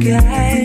guy.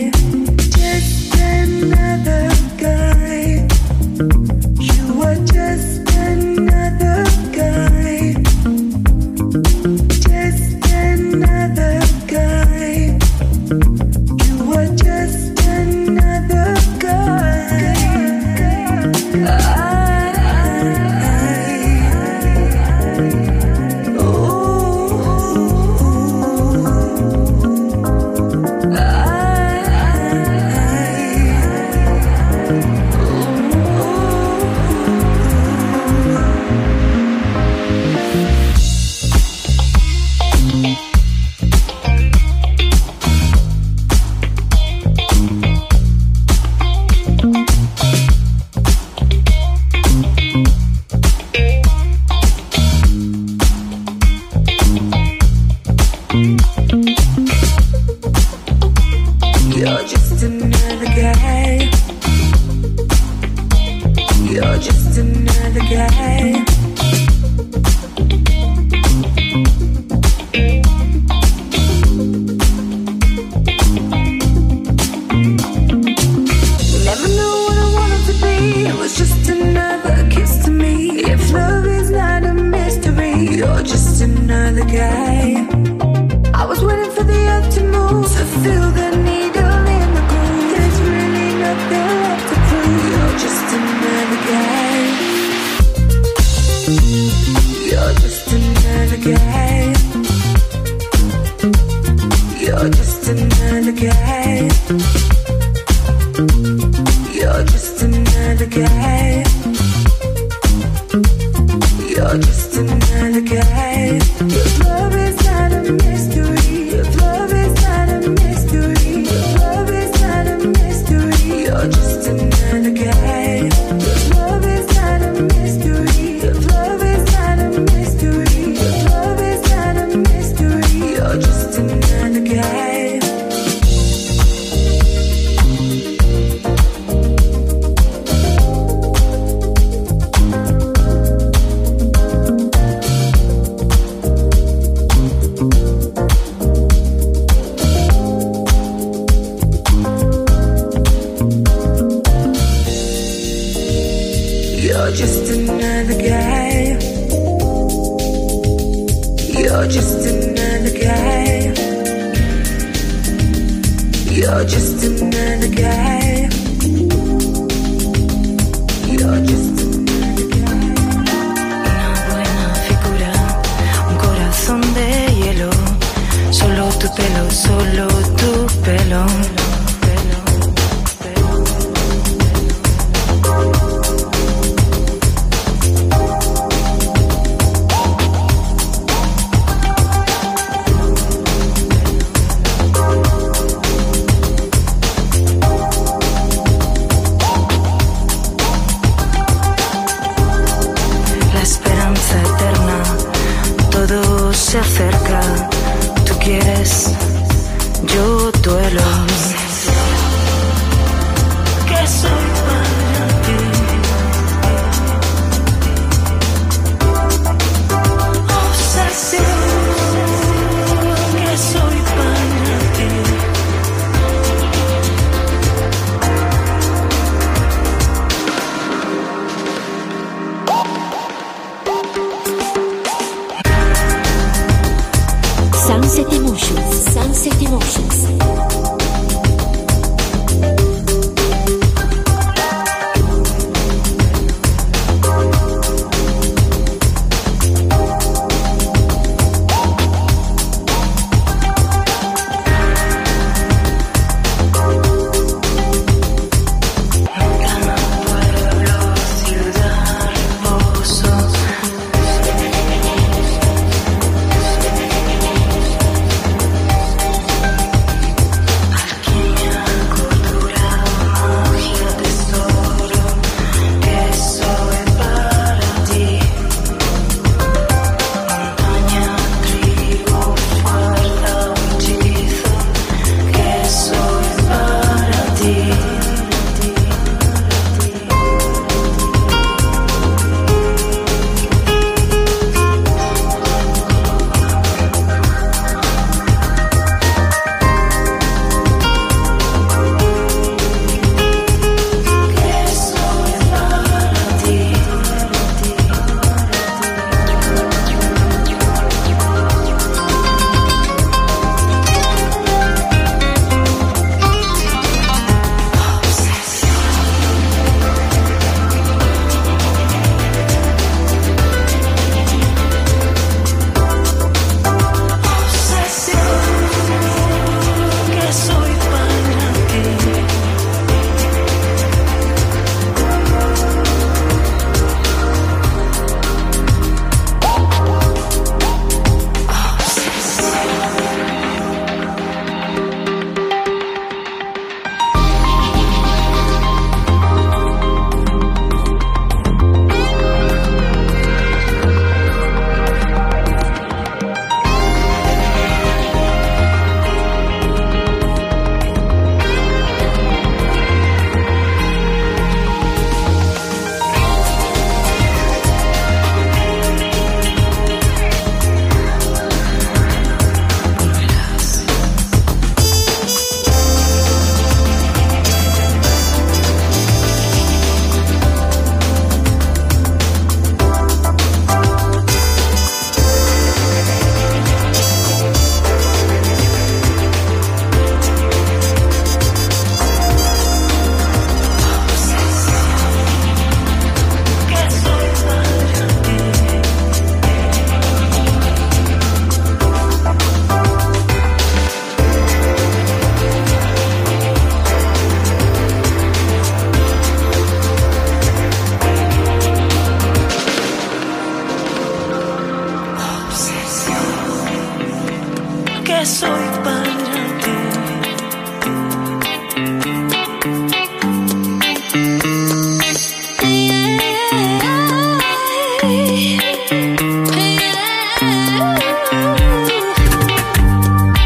soy para ti.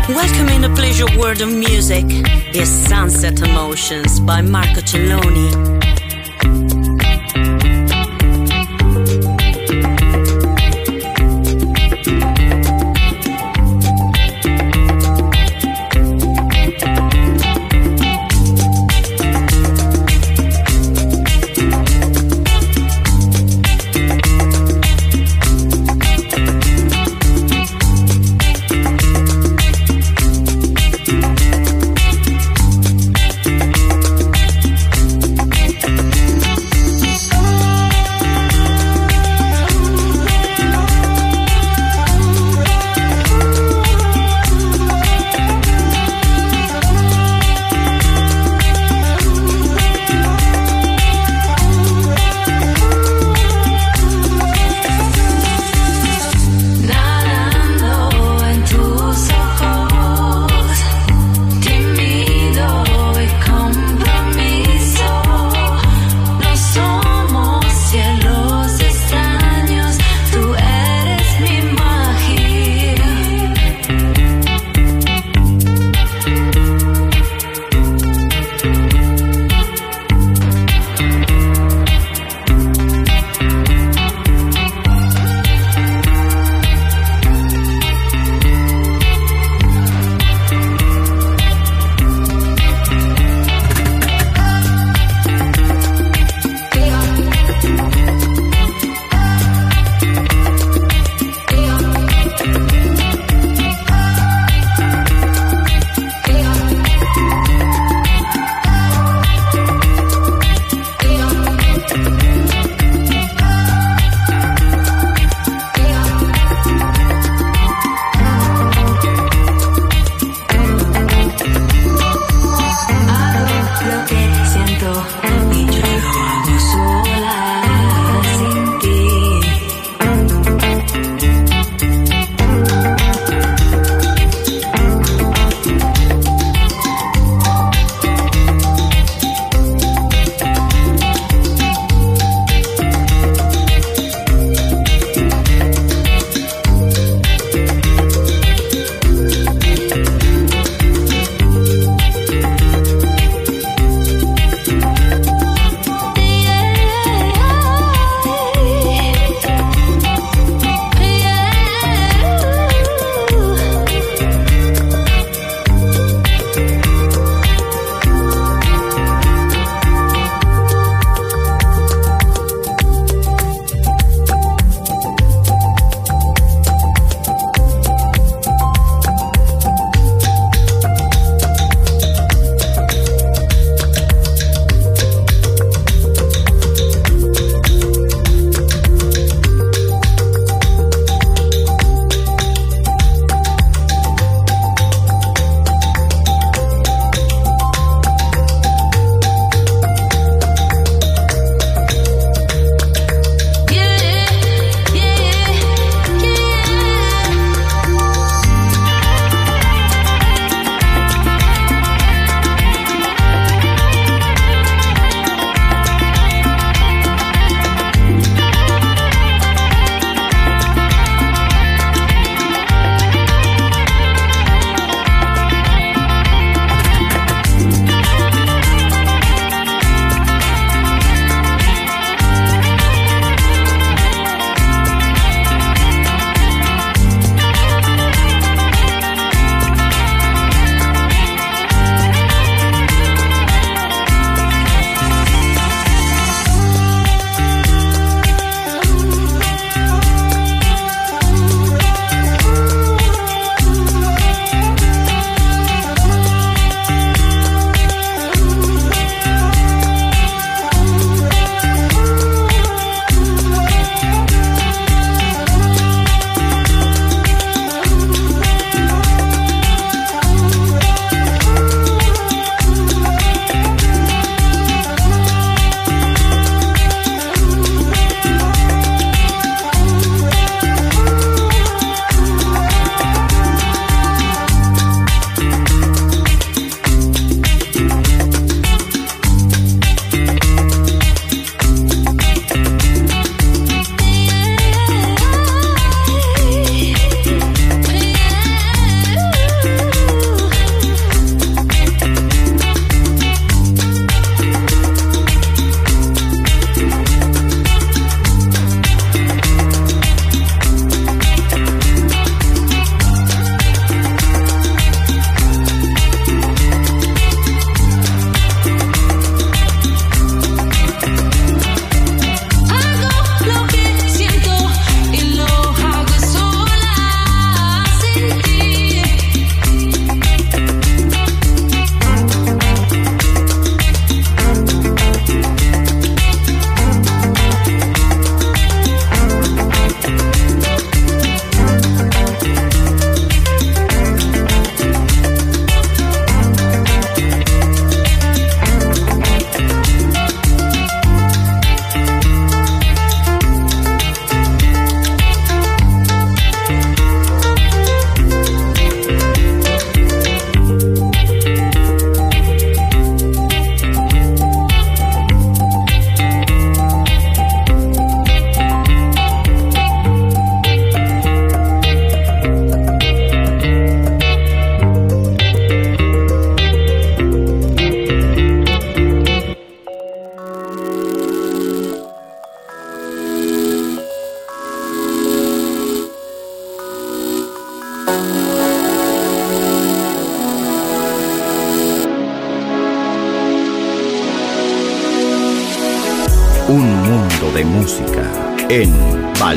Welcome in the pleasure world of music is Sunset Emotions by Marco Celloni.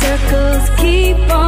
circles. Keep on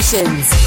Sunset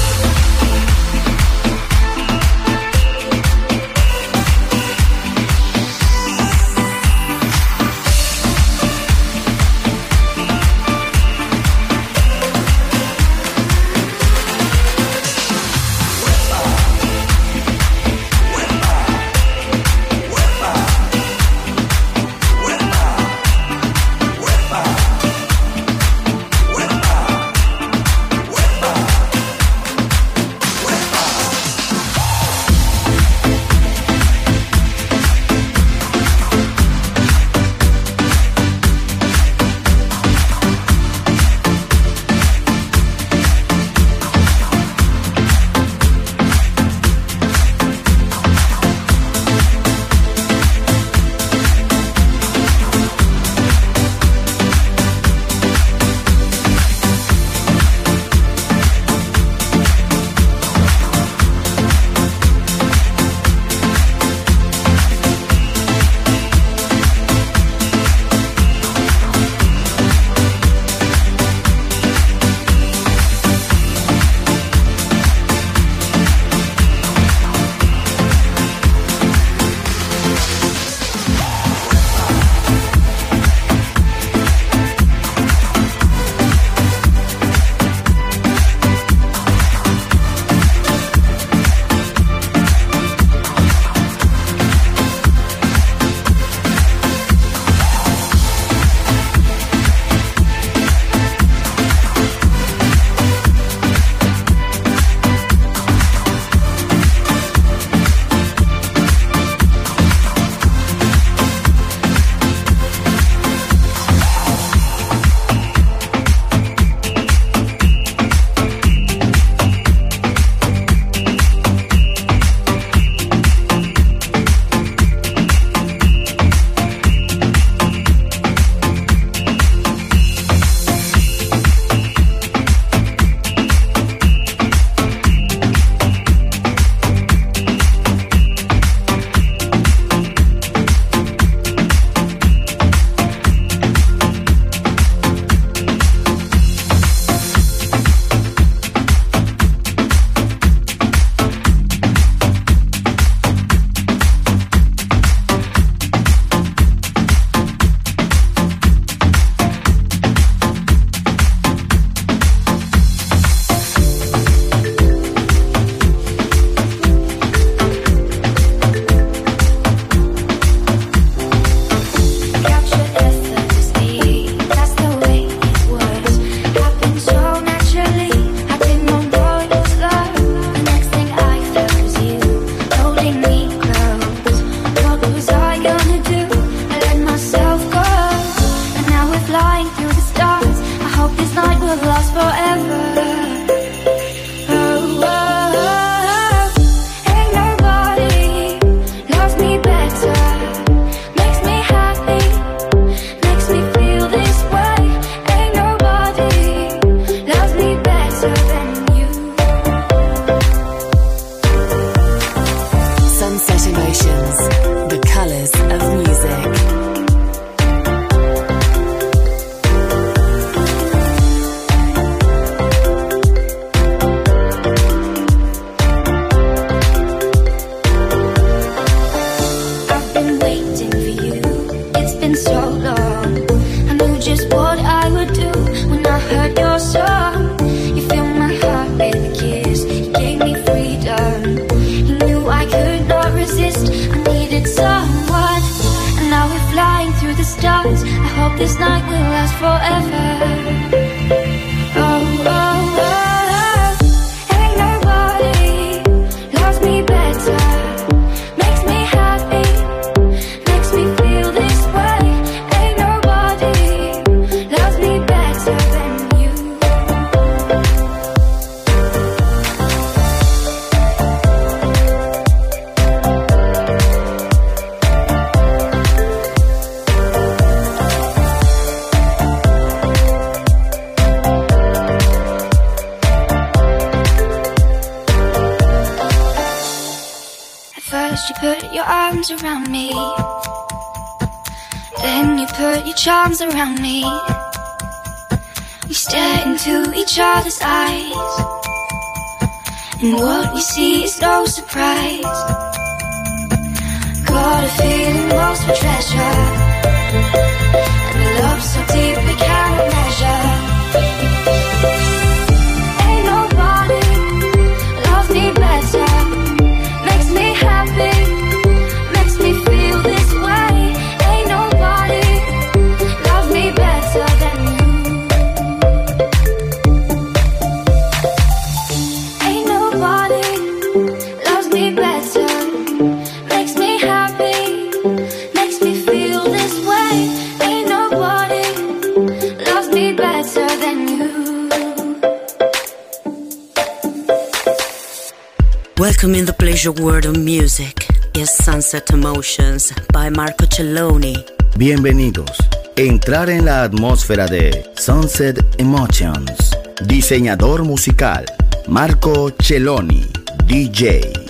last forever. Usual World of Music y Sunset Emotions by Marco Celloni. Bienvenidos. Entrar en la atmósfera de Sunset Emotions. Diseñador musical Marco Celloni, DJ.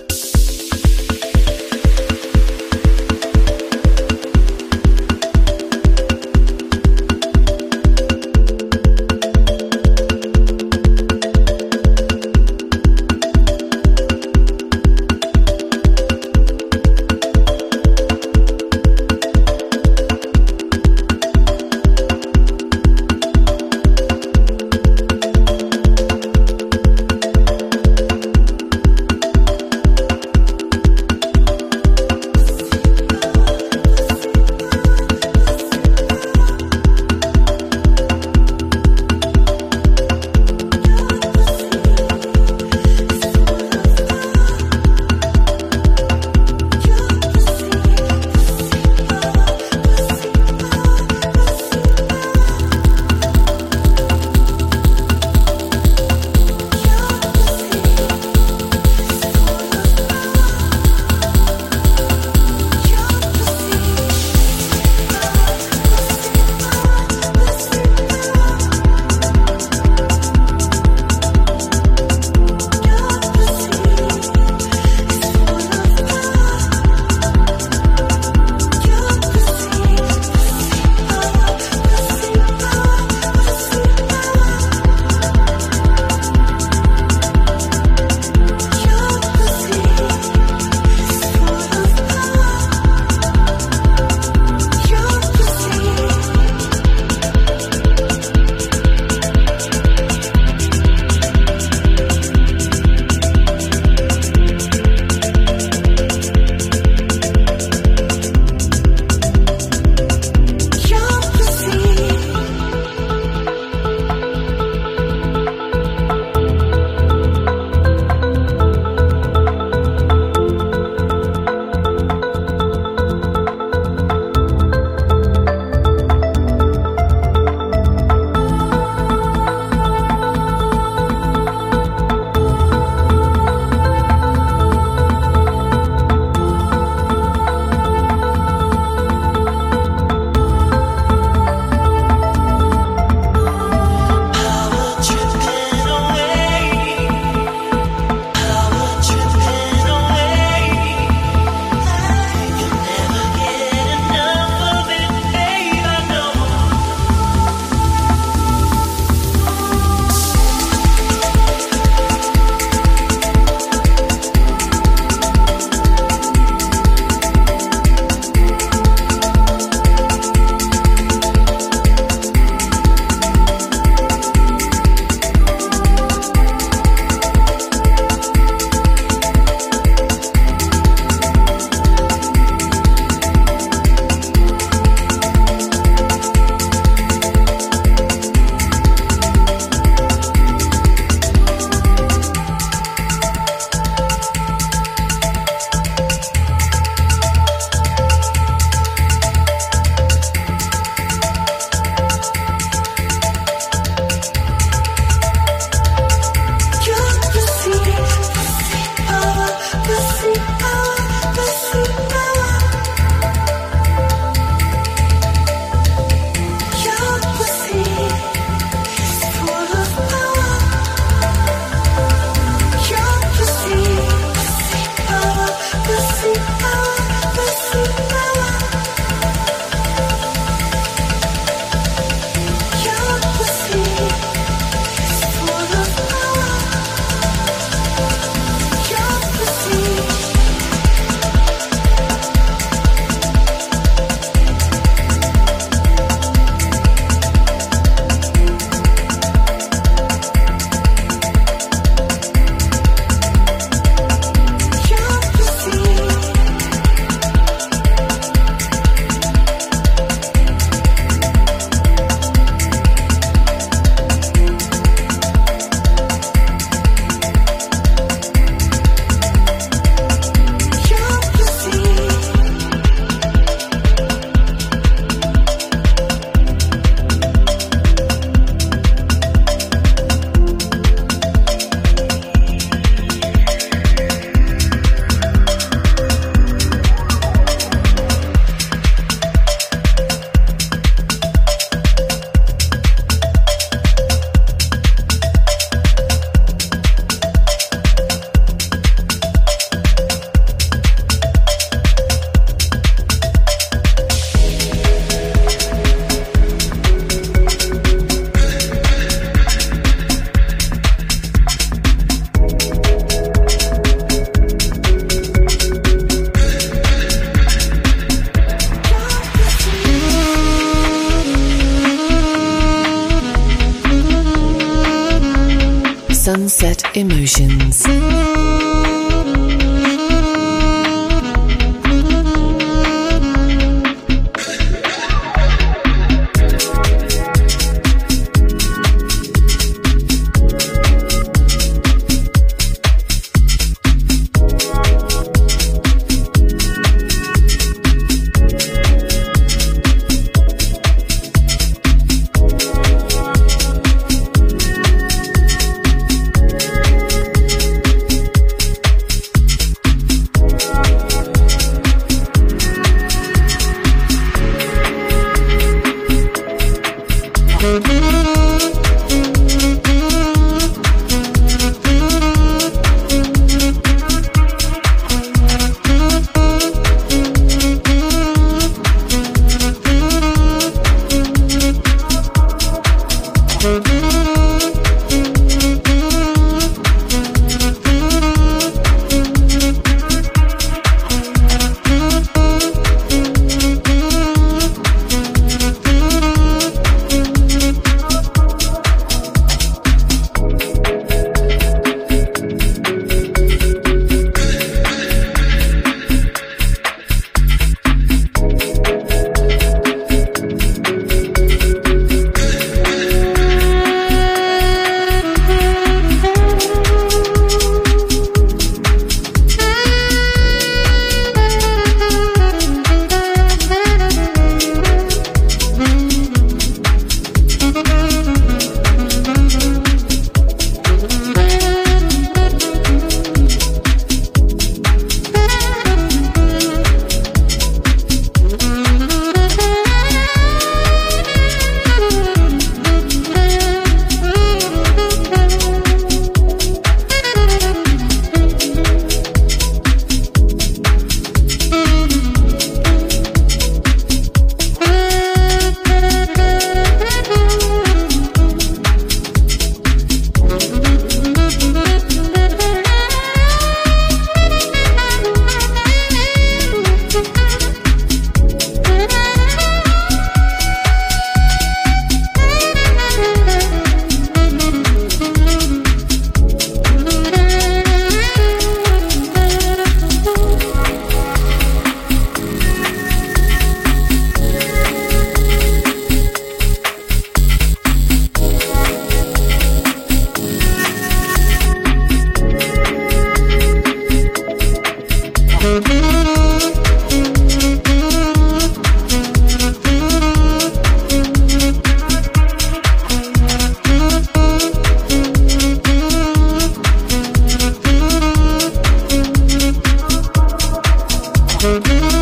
Thank you.